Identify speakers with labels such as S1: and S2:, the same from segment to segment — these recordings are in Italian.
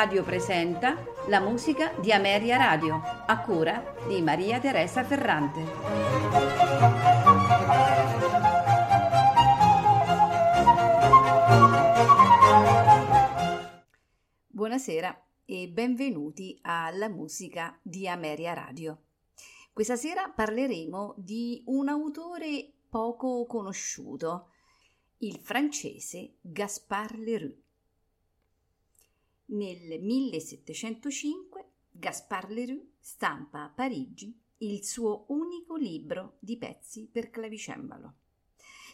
S1: Radio presenta la musica di Ameria Radio, a cura di Maria Teresa Ferrante. Buonasera e benvenuti alla musica di Ameria Radio. Questa sera parleremo di un autore poco conosciuto, il francese Gaspard Leroux. Nel 1705 Gaspard Leroux stampa a Parigi il suo unico libro di pezzi per clavicembalo.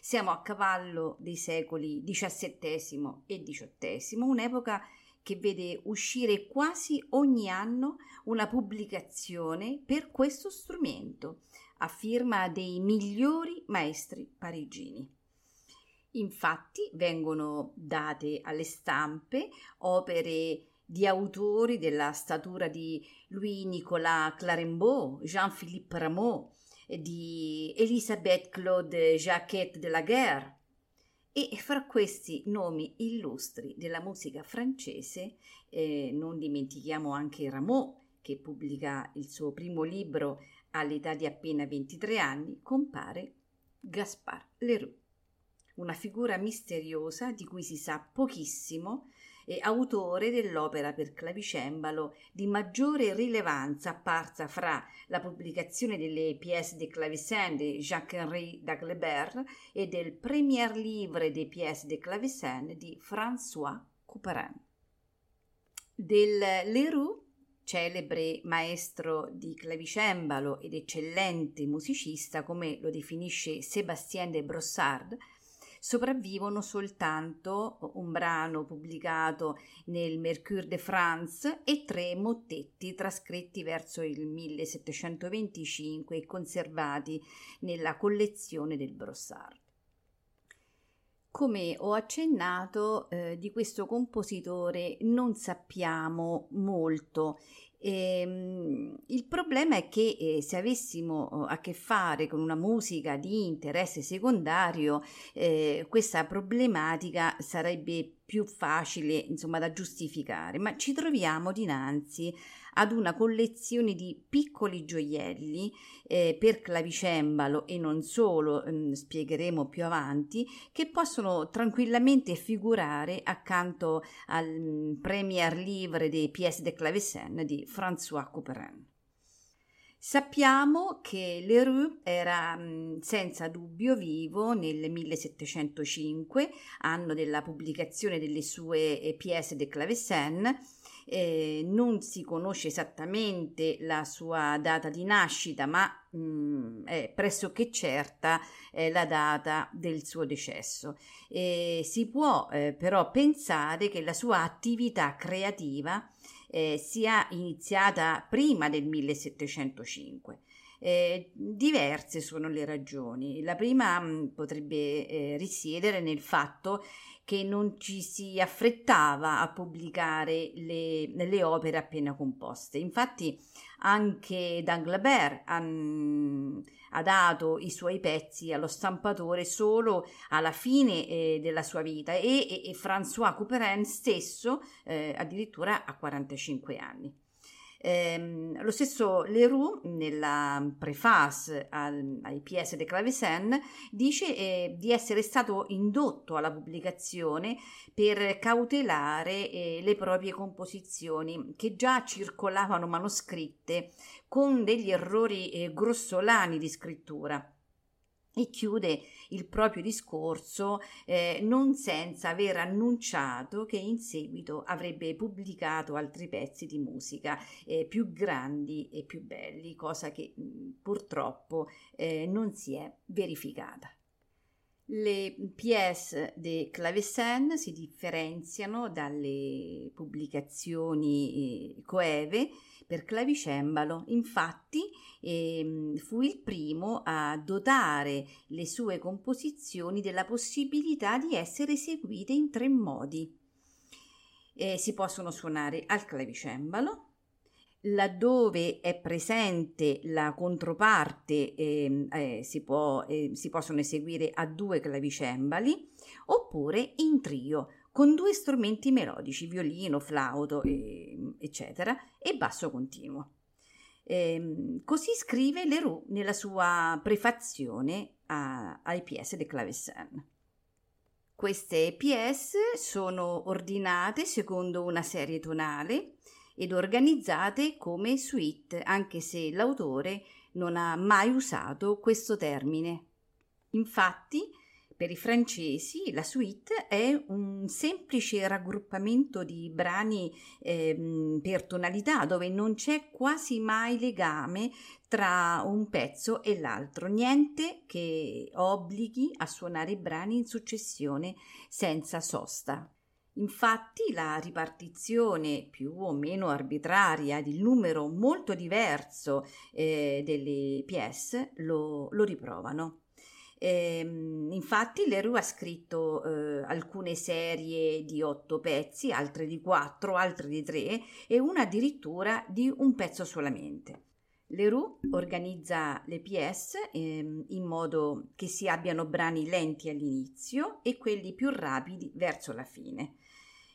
S1: Siamo a cavallo dei secoli XVII e XVIII, un'epoca che vede uscire quasi ogni anno una pubblicazione per questo strumento, a firma dei migliori maestri parigini. Infatti vengono date alle stampe opere di autori della statura di Louis-Nicolas Clarembault, Jean-Philippe Rameau, di Elisabeth Claude Jacquette de la Guerre. E fra questi nomi illustri della musica francese eh, non dimentichiamo anche Rameau, che pubblica il suo primo libro all'età di appena 23 anni, compare Gaspard Leroux una figura misteriosa di cui si sa pochissimo, e autore dell'opera per clavicembalo di maggiore rilevanza apparsa fra la pubblicazione delle pièces de clavecin di Jacques-Henri d'Aglebert e del Premier Livre des pièces de clavecin di François Couperin. Del Leroux celebre maestro di clavicembalo ed eccellente musicista, come lo definisce Sébastien de Brossard, sopravvivono soltanto un brano pubblicato nel Mercure de France e tre mottetti trascritti verso il 1725 e conservati nella collezione del Brossard. Come ho accennato, eh, di questo compositore non sappiamo molto Ehm, il problema è che eh, se avessimo eh, a che fare con una musica di interesse secondario, eh, questa problematica sarebbe più facile insomma da giustificare, ma ci troviamo dinanzi ad una collezione di piccoli gioielli eh, per clavicembalo e non solo, mh, mm, spiegheremo più avanti, che possono tranquillamente figurare accanto al mm, Premier Livre des pièces de clavecin di François Couperin. Sappiamo che Leroux era mm, senza dubbio vivo nel 1705, anno della pubblicazione delle sue eh, pièces de clavecin, eh, non si conosce esattamente la sua data di nascita, ma mh, mm, è pressoché certa eh, la data del suo decesso. Eh, si può eh, però pensare che la sua attività creativa eh, sia iniziata prima del 1705. Eh, diverse sono le ragioni. La prima mh, potrebbe eh, risiedere nel fatto che non ci si affrettava a pubblicare le, le opere appena composte. Infatti anche Danglebert ha, ha, dato i suoi pezzi allo stampatore solo alla fine eh, della sua vita e, e, e François Couperin stesso eh, addirittura a 45 anni. Eh, lo stesso Leroux, nella preface al, ai PS de Clavecin, dice eh, di essere stato indotto alla pubblicazione per cautelare eh, le proprie composizioni che già circolavano manoscritte con degli errori eh, grossolani di scrittura e chiude il proprio discorso eh, non senza aver annunciato che in seguito avrebbe pubblicato altri pezzi di musica eh, più grandi e più belli, cosa che mh, purtroppo eh, non si è verificata. Le pièces de clavecin si differenziano dalle pubblicazioni eh, coeve per clavicembalo. Infatti eh, fu il primo a dotare le sue composizioni della possibilità di essere eseguite in tre modi. Eh, si possono suonare al clavicembalo, laddove è presente la controparte eh, eh, si, può, eh, si possono eseguire a due clavicembali oppure in trio con due strumenti melodici, violino, flauto, e, eccetera, e basso continuo. Eh, così scrive Leroux nella sua prefazione a, ai PS de Clavecin. Queste PS sono ordinate secondo una serie tonale ed organizzate come suite, anche se l'autore non ha mai usato questo termine. Infatti, per i francesi la suite è un semplice raggruppamento di brani eh, per tonalità dove non c'è quasi mai legame tra un pezzo e l'altro, niente che obblighi a suonare i brani in successione senza sosta. Infatti la ripartizione più o meno arbitraria di numero molto diverso eh, delle pièce lo, lo riprovano. Eh, infatti Leroux ha scritto eh, alcune serie di otto pezzi, altre di quattro, altre di tre e una addirittura di un pezzo solamente. Leroux organizza le pièce eh, in modo che si abbiano brani lenti all'inizio e quelli più rapidi verso la fine.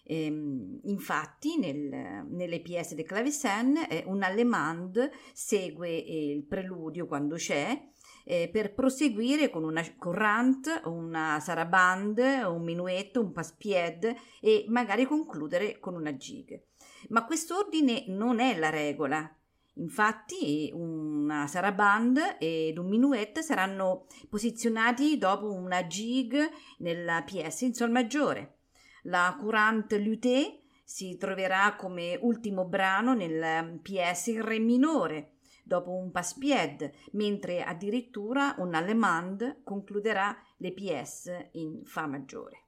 S1: Ehm, infatti nel, nelle pièce de clavecin eh, un allemande segue il preludio quando c'è eh, per proseguire con una courante, una sarabande, un minuetto, un passpied e magari concludere con una gig. Ma quest'ordine non è la regola. Infatti una sarabande ed un minuet saranno posizionati dopo una gig nella pièce in sol maggiore. La courante lutte si troverà come ultimo brano nel pièce in re minore dopo un paspied, mentre addirittura un allemande concluderà le pièce in Fa maggiore.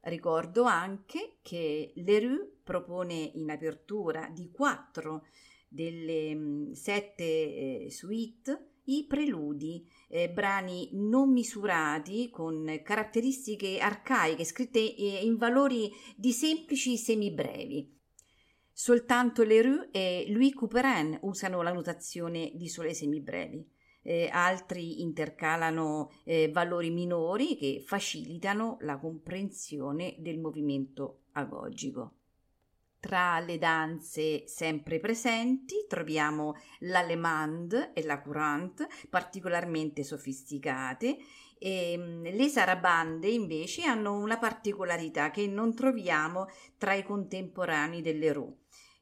S1: Ricordo anche che Leroux propone in apertura di quattro delle mm, sette eh, suite i preludi, eh, brani non misurati con caratteristiche arcaiche scritte eh, in valori di semplici semibrevi. Soltanto Leroux e Louis Couperin usano la notazione di sole semibrevi. Eh, altri intercalano eh, valori minori che facilitano la comprensione del movimento agogico. Tra le danze sempre presenti troviamo l'allemande e la courante, particolarmente sofisticate, e mm, le sarabande invece hanno una particolarità che non troviamo tra i contemporanei dell'Eroux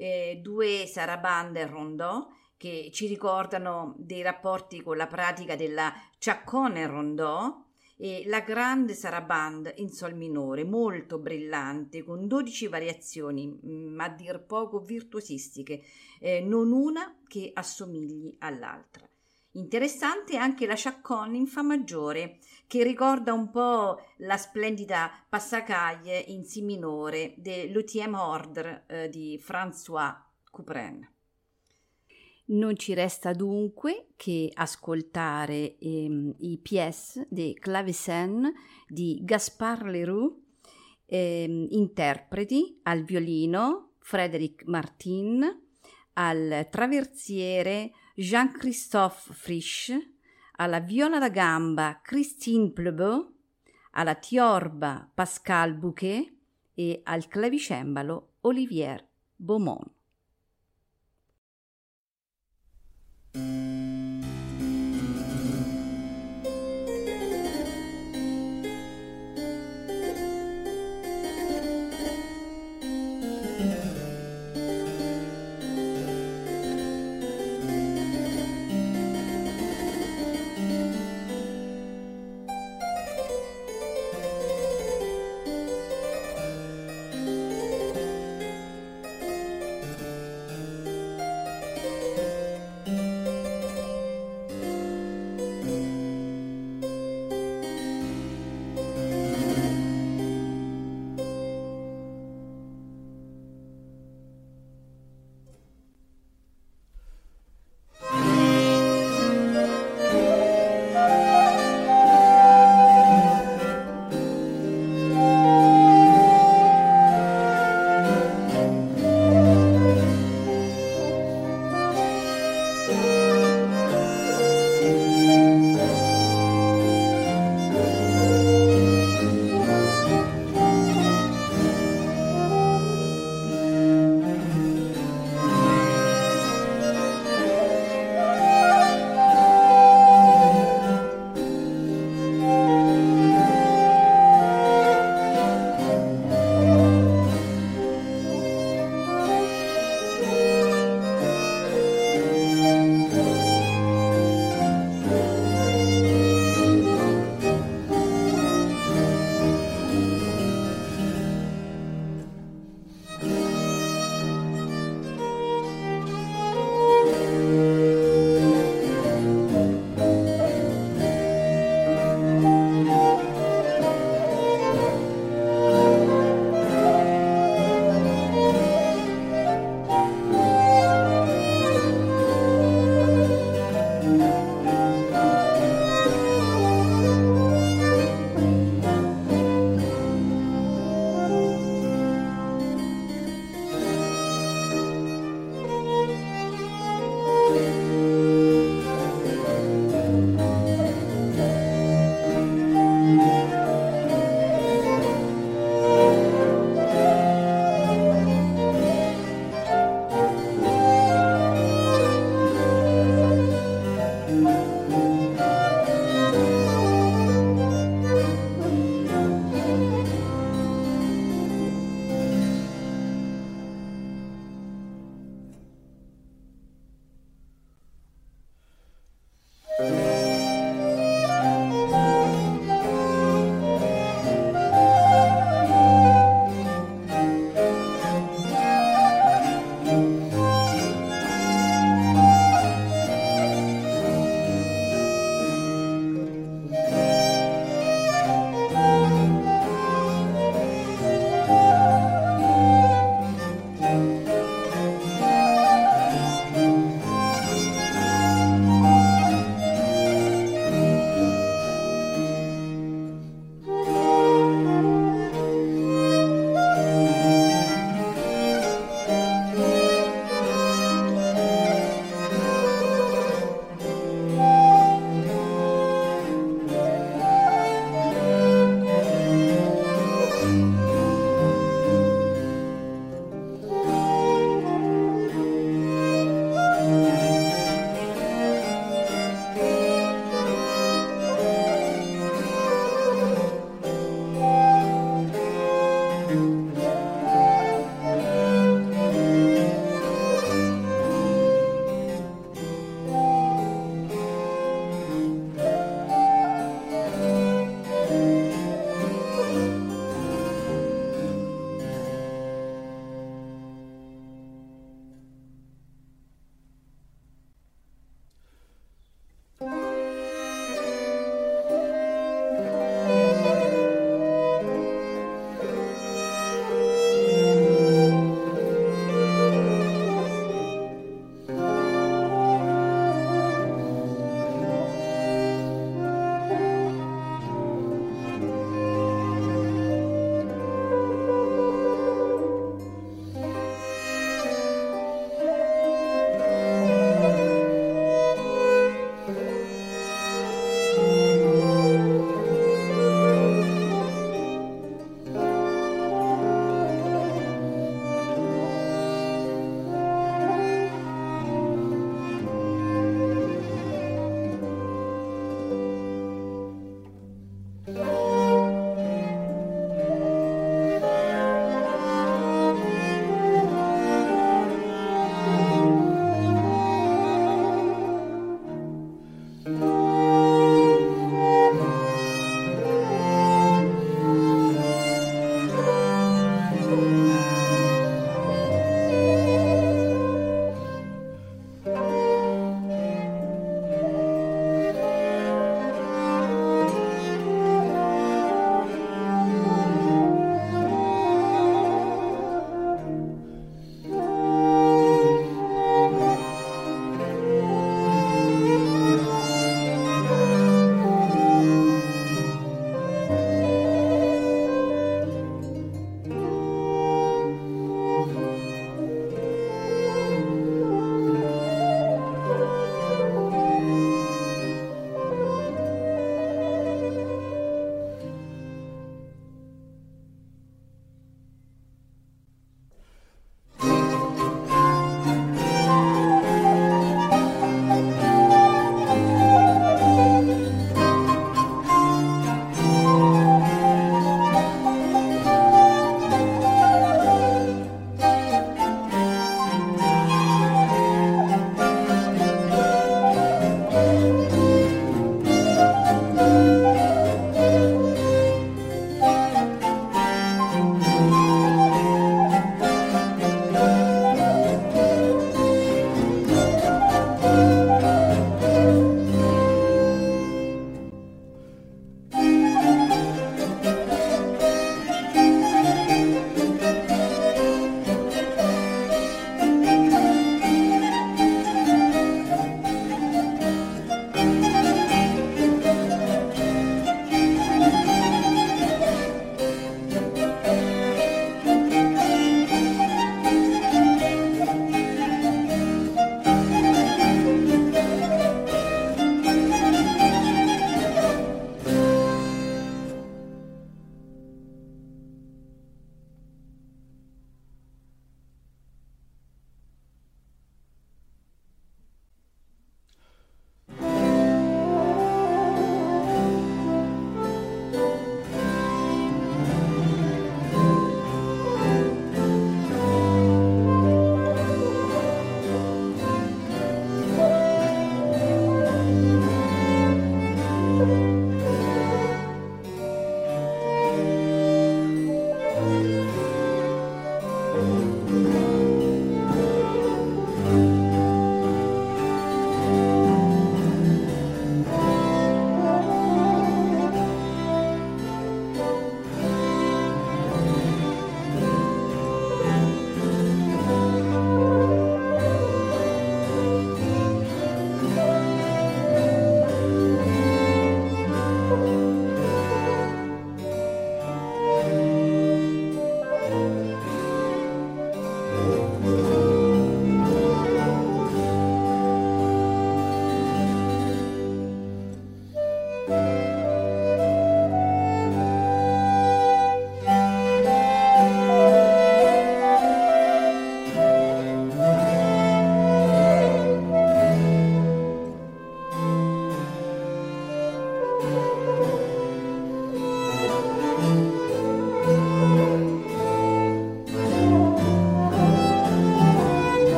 S1: eh, due sarabande rondò che ci ricordano dei rapporti con la pratica della ciaccone rondò e la grande sarabande in sol minore, molto brillante, con 12 variazioni, ma mm, a dir poco virtuosistiche, eh, non una che assomigli all'altra. Interessante anche la chaconne in Fa maggiore, che ricorda un po' la splendida Passacaglie in Si minore dell'Ultime Ordre eh, di François Couperin. Non ci resta dunque che ascoltare ehm, i pièces de clavecin di Gaspard Leroux, ehm, interpreti al violino Frédéric Martin, al traversiere Jean-Christophe Frisch, alla viola da gamba Christine Plebeau, alla tiorba Pascal Bouquet e al clavicembalo Olivier Beaumont.